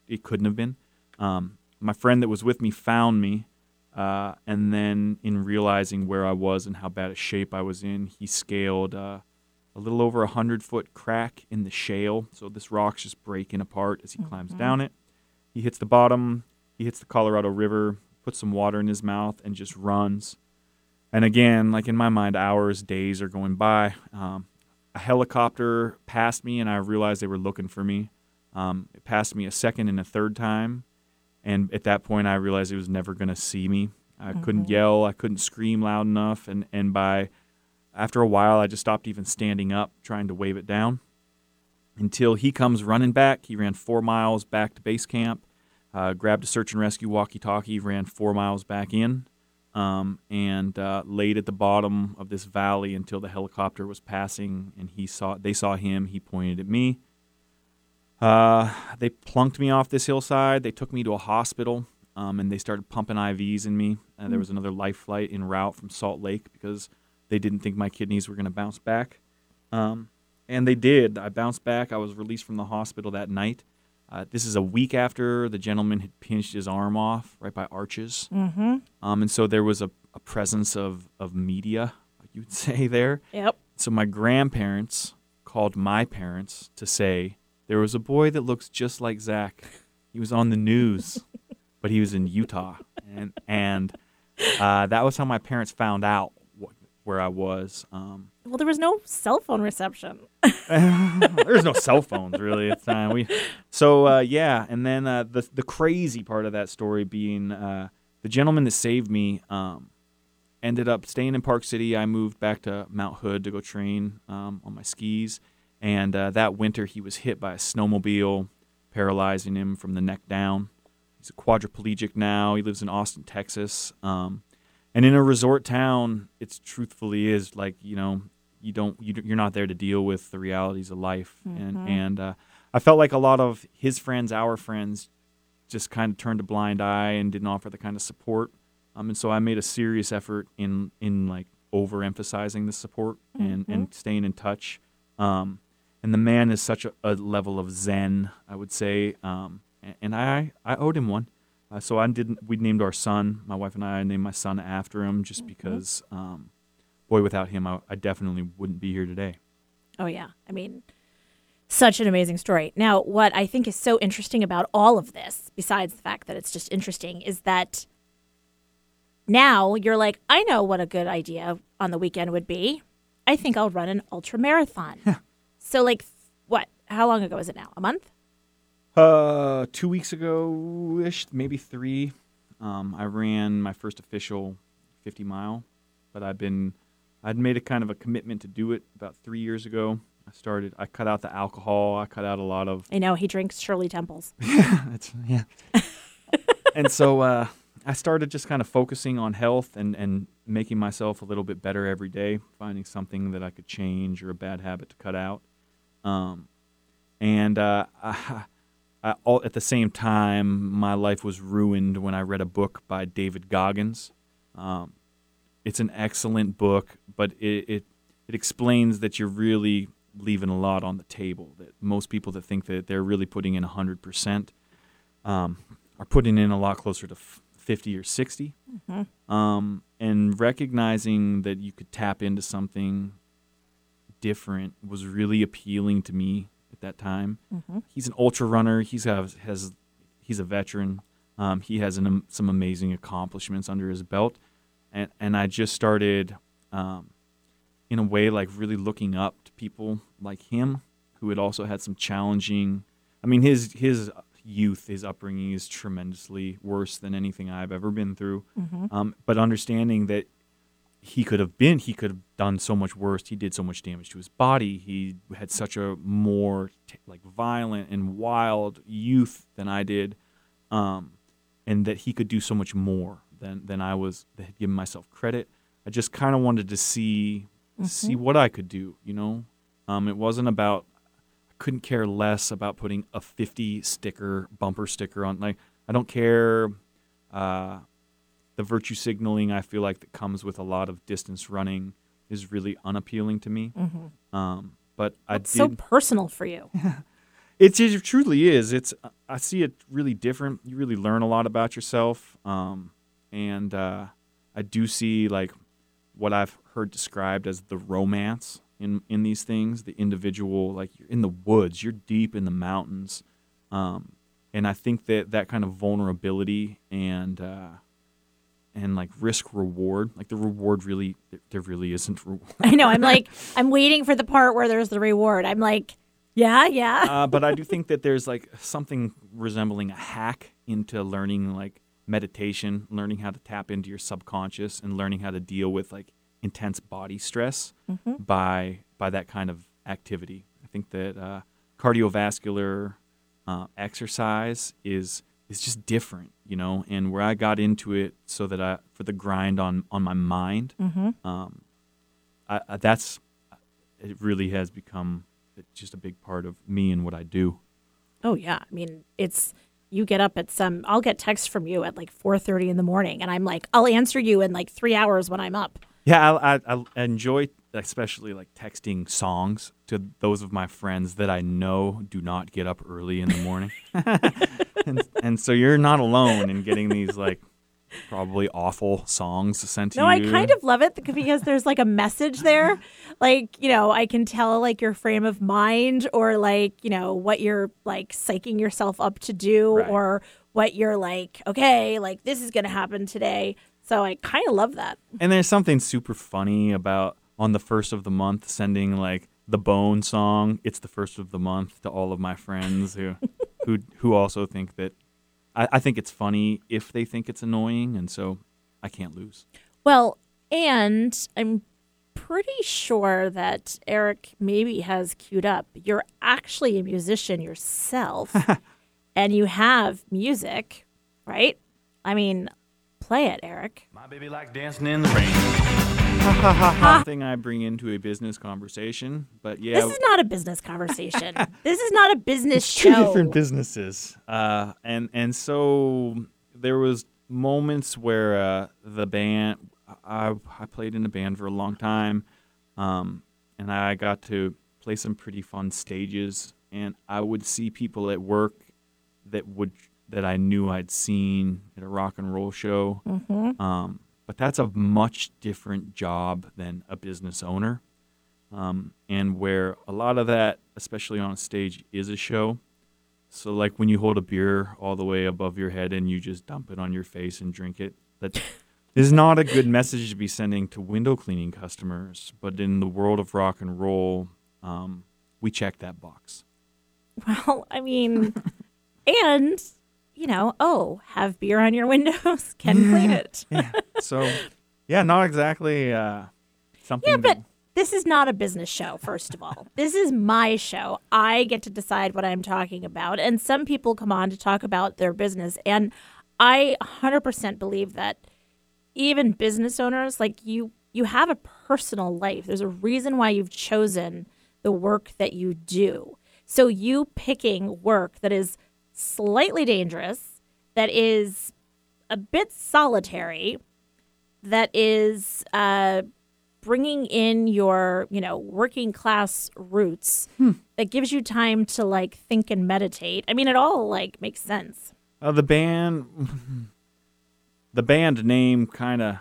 it couldn't have been. Um, my friend that was with me found me, uh, and then in realizing where I was and how bad a shape I was in, he scaled uh, a little over a hundred foot crack in the shale. So this rock's just breaking apart as he climbs down it. He hits the bottom. He hits the Colorado River, puts some water in his mouth, and just runs. And again, like in my mind, hours, days are going by. Um, a helicopter passed me, and I realized they were looking for me. Um, it passed me a second and a third time, and at that point, I realized it was never going to see me. I couldn't yell, I couldn't scream loud enough, and and by after a while, I just stopped even standing up, trying to wave it down. Until he comes running back, he ran four miles back to base camp, uh, grabbed a search and rescue walkie-talkie, ran four miles back in, um, and uh, laid at the bottom of this valley until the helicopter was passing, and he saw they saw him. He pointed at me. Uh, they plunked me off this hillside. They took me to a hospital, um, and they started pumping IVs in me. Uh, there was another life flight en route from Salt Lake because they didn't think my kidneys were going to bounce back. Um, and they did. I bounced back. I was released from the hospital that night. Uh, this is a week after the gentleman had pinched his arm off right by Arches. Mm-hmm. Um, and so there was a, a presence of, of media, you'd say, there. Yep. So my grandparents called my parents to say there was a boy that looks just like Zach. He was on the news, but he was in Utah, and and uh, that was how my parents found out where I was. Um, Well, there was no cell phone reception. there's no cell phones really at the time. We, so uh, yeah, and then uh, the the crazy part of that story being uh, the gentleman that saved me um, ended up staying in Park City. I moved back to Mount Hood to go train um, on my skis, and uh, that winter he was hit by a snowmobile, paralyzing him from the neck down. He's a quadriplegic now. He lives in Austin, Texas. Um, and in a resort town, it's truthfully is like you know you don't you, you're not there to deal with the realities of life, and and uh, I felt like a lot of his friends, our friends, just kind of turned a blind eye and didn't offer the kind of support. Um, and so I made a serious effort in in like overemphasizing the support and and staying in touch. Um, and the man is such a, a level of zen, I would say. Um, and, and I I owed him one. Uh, so I didn't. We named our son. My wife and I named my son after him, just because. Um, boy, without him, I, I definitely wouldn't be here today. Oh, yeah. I mean, such an amazing story. Now, what I think is so interesting about all of this, besides the fact that it's just interesting, is that now you're like, I know what a good idea on the weekend would be. I think I'll run an ultra marathon. so, like, what? How long ago is it now? A month? Uh, two weeks ago ish, maybe three. Um, I ran my first official 50 mile, but I've been, I'd made a kind of a commitment to do it about three years ago. I started, I cut out the alcohol. I cut out a lot of I know he drinks Shirley Temples. yeah, That's yeah. and so uh, I started just kind of focusing on health and and making myself a little bit better every day, finding something that I could change or a bad habit to cut out. Um, and uh, I, I, all at the same time, my life was ruined when I read a book by David Goggins. Um, it's an excellent book, but it, it it explains that you're really leaving a lot on the table. That most people that think that they're really putting in hundred percent um, are putting in a lot closer to f- fifty or 60 um, and recognizing that you could tap into something different was really appealing to me at that time. He's an ultra runner. He's has, has he's a veteran. Um, he has an, um, some amazing accomplishments under his belt, and and I just started, um, in a way, like really looking up to people like him who had also had some challenging. I mean, his his youth, his upbringing is tremendously worse than anything I've ever been through. Um, but understanding that he could have been he could have done so much worse. He did so much damage to his body. He had such a more t- like violent and wild youth than i did um, and that he could do so much more than than i was that had given myself credit. I just kind of wanted to see see what i could do you know? Um, it wasn't about i couldn't care less about putting a 50 sticker bumper sticker on like i don't care uh, the virtue signaling I feel like that comes with a lot of distance running is really unappealing to me. Um, but I It's did. so personal for you. It, it truly is. It's I see it really different. You really learn a lot about yourself, um, and uh, I do see like what I've heard described as the romance in in these things. The individual, like you're in the woods, you're deep in the mountains, um, and I think that that kind of vulnerability and uh, and like risk reward, like the reward really there, really isn't reward. I know. I'm like, I'm waiting for the part where there's the reward. I'm like, yeah, yeah. uh, but I do think that there's like something resembling a hack into learning like meditation, learning how to tap into your subconscious, and learning how to deal with like intense body stress by by that kind of activity. I think that uh, cardiovascular uh, exercise is is just different, you know. And where I got into it so that I for the grind on on my mind, um, I, I, that's it. Really has become just a big part of me and what I do. Oh yeah. I mean, it's you get up at some. I'll get texts from you at like 4:30 in the morning, and I'm like, I'll answer you in like three hours when I'm up. Yeah, I, I, I enjoy especially like texting songs to those of my friends that I know do not get up early in the morning, and, and so you're not alone in getting these like probably awful songs sent to you. No, I kind of love it because there's like a message there. Like, you know, I can tell like your frame of mind or like, you know, what you're like psyching yourself up to do Right. or what you're like, okay, like this is going to happen today. So I kind of love that. And there's something super funny about on the first of the month sending like the Bone song. It's the first of the month to all of my friends who who who also think that I, I think it's funny if they think it's annoying, and so I can't lose. Well, and I'm pretty sure that Eric maybe has queued up. You're actually a musician yourself and you have music, right? I mean, play it, Eric. My baby like dancing in the rain. thing I bring into a business conversation, but yeah, This is not a business conversation. this is not a business two show. different businesses. Uh, and and so there was moments where uh, the band I I played in a band for a long time, um, and I got to play some pretty fun stages. And I would see people at work that would that I knew I'd seen at a rock and roll show. Um, but that's a much different job than a business owner. Um, and where a lot of that, especially on a stage, is a show. So, like when you hold a beer all the way above your head and you just dump it on your face and drink it, that is not a good message to be sending to window cleaning customers. But in the world of rock and roll, um, we check that box. Well, I mean, and you know, oh, have beer on your windows, can clean it. So, yeah, not exactly uh, something. Yeah, that- but this is not a business show, first of all. this is my show. I get to decide what I'm talking about. And some people come on to talk about their business. And I 100% believe that even business owners, like you, you have a personal life. There's a reason why you've chosen the work that you do. So you picking work that is slightly dangerous, that is a bit solitary, that is uh, bringing in your, you know, working class roots that gives you time to like think and meditate. I mean, it all like makes sense. Uh, the band, the band name kind of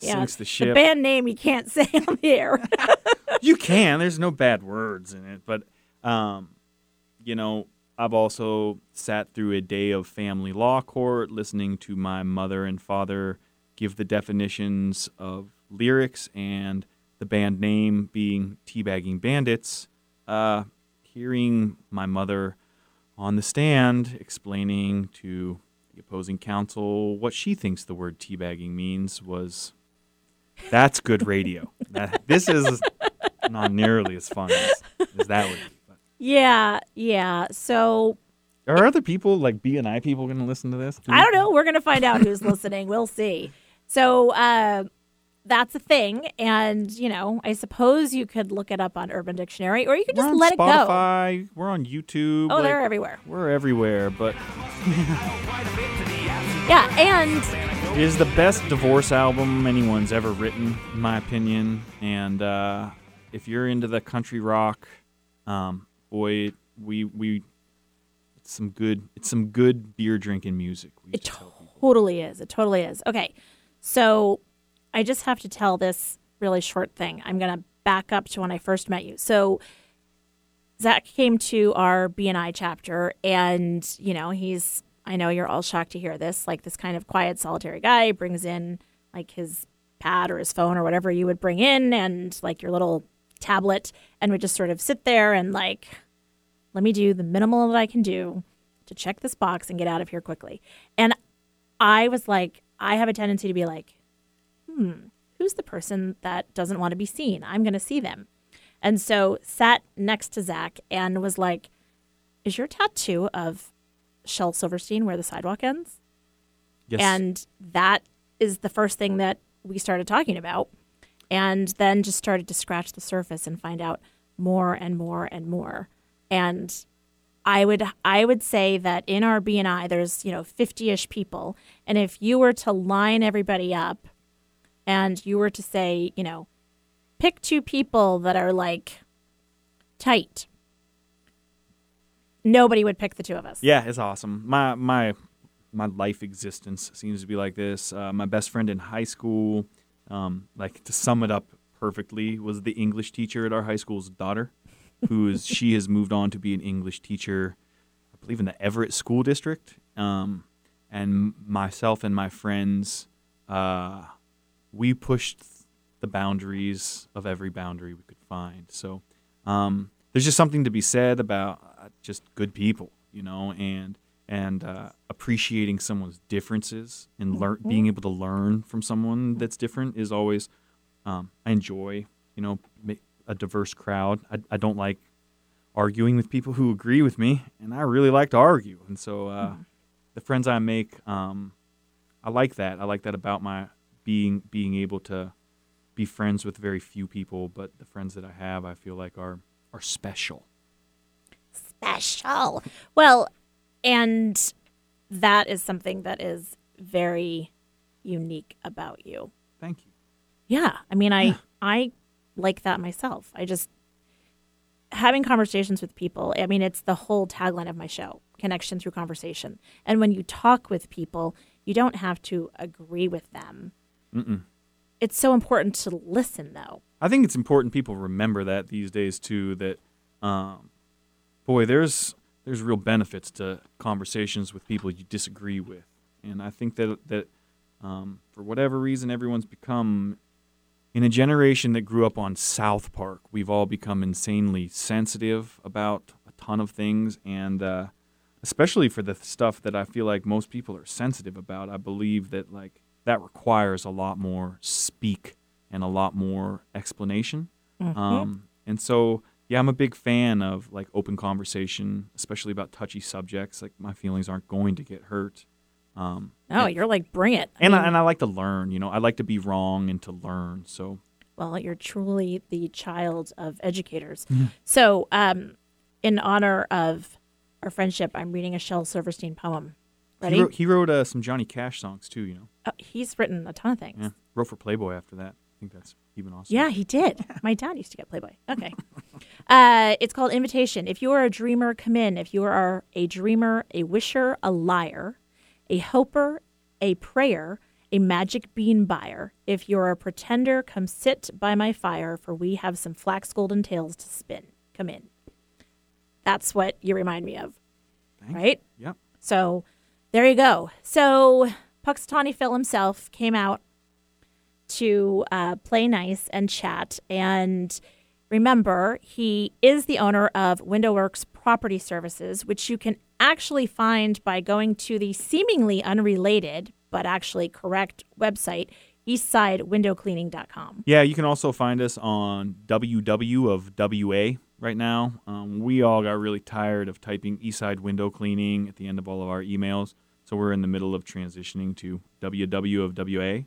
Yeah, sinks the ship. The band name you can't say on the air. you can. There's no bad words in it, but um, you know, I've also sat through a day of family law court, listening to my mother and father give the definitions of lyrics and the band name being Teabagging Bandits. Uh, hearing my mother on the stand explaining to the opposing counsel what she thinks the word teabagging means was that's good radio. that, this is not nearly as fun as, as that would be. Yeah, yeah. So are other people like BNI people going to listen to this? I don't know. We're gonna find out who's listening. We'll see. So uh, that's a thing, and you know, I suppose you could look it up on Urban Dictionary, or you could We're just let it go. Spotify. We're on YouTube. Oh, like, they're everywhere. We're everywhere, but Yeah, and it is the best divorce album anyone's ever written, in my opinion. And uh, if you're into the country rock, um, boy, we we it's some good it's some good beer drinking music. It totally is. It totally is. Okay, so I just have to tell this really short thing. I'm gonna back up to when I first met you. So Zach came to our BNI chapter, and you know he's. I know you're all shocked to hear this. Like this kind of quiet, solitary guy brings in like his pad or his phone or whatever you would bring in, and like your little tablet, and would just sort of sit there and like, let me do the minimal that I can do to check this box and get out of here quickly. And I was like, I have a tendency to be like, hmm, who's the person that doesn't want to be seen? I'm going to see them. And so sat next to Zach and was like, is your tattoo of Shel Silverstein where the sidewalk ends? Yes. And that is the first thing that we started talking about. And then just started to scratch the surface and find out more and more and more. And I would I would say that in our BNI there's, you know, 50ish people. And if you were to line everybody up and you were to say, you know, pick two people that are like tight, nobody would pick the two of us. Yeah, it's awesome. My my my life existence seems to be like this. Uh, my best friend in high school, um, like to sum it up perfectly, was the English teacher at our high school's daughter, who is she has moved on to be an English teacher, I believe in the Everett School District. Um, and myself and my friends, uh, we pushed the boundaries of every boundary we could find. So um, there's just something to be said about uh, just good people, you know, and and uh, appreciating someone's differences and learn being able to learn from someone that's different is always um, I enjoy, you know, a diverse crowd. I, I don't like arguing with people who agree with me, and I really like to argue. And so uh, the friends I make, um, I like that. I like that about my being being able to be friends with very few people, but the friends that I have, I feel like are are special. special. Well, and that is something that is very unique about you. Thank you. Yeah, I mean, I I like that myself. I just having conversations with people. I mean, it's the whole tagline of my show: connection through conversation. And when you talk with people, you don't have to agree with them. Mm-mm. It's so important to listen, though. I think it's important people remember that these days too. That, um, boy, there's there's real benefits to conversations with people you disagree with, and I think that that um, for whatever reason, everyone's become in a generation that grew up on South Park. We've all become insanely sensitive about a ton of things, and uh, especially for the stuff that I feel like most people are sensitive about. I believe that like that requires a lot more speak and a lot more explanation. Um, and so, yeah, I'm a big fan of like open conversation, especially about touchy subjects. Like my feelings aren't going to get hurt. Um, No, you're like, bring it. I and mean, I, and I like to learn. You know, I like to be wrong and to learn. So Well, you're truly the child of educators. So, um, in honor of our friendship, I'm reading a Shel Silverstein poem Ready? He wrote, he wrote uh, some Johnny Cash songs too. You know. Oh, he's written a ton of things. Yeah. Wrote for Playboy after that. I think that's even awesome. Yeah, he did. My dad used to get Playboy. Okay. uh, it's called Invitation. If you are a dreamer, come in. If you are a dreamer, a wisher, a liar, a hoper, a prayer, a magic bean buyer. If you're a pretender, come sit by my fire, for we have some flax golden tales to spin. Come in. That's what you remind me of, right? Yep. So there you go. So Punxsutawney Phil himself came out to uh, play nice and chat. And remember, he is the owner of WindowWorks Property Services, which you can actually find by going to the seemingly unrelated but actually correct website, eastsidewindowcleaning.com. Yeah, you can also find us on WW of WA right now. Um, we all got really tired of typing Eastside Window Cleaning at the end of all of our emails, so we're in the middle of transitioning to WW of WA.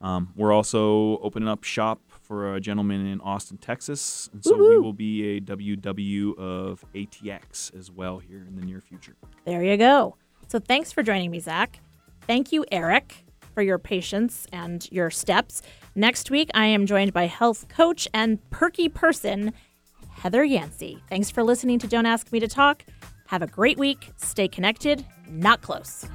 Um, we're also opening up shop for a gentleman in Austin, Texas, and so we Woo-hoo. will be a WW of ATX as well here in the near future. There you go. So thanks for joining me, Zach. Thank you, Eric, for your patience and your steps. Next week, I am joined by health coach and perky person, Heather Yancey. Thanks for listening to Don't Ask Me to Talk. Have a great week. Stay connected, not close.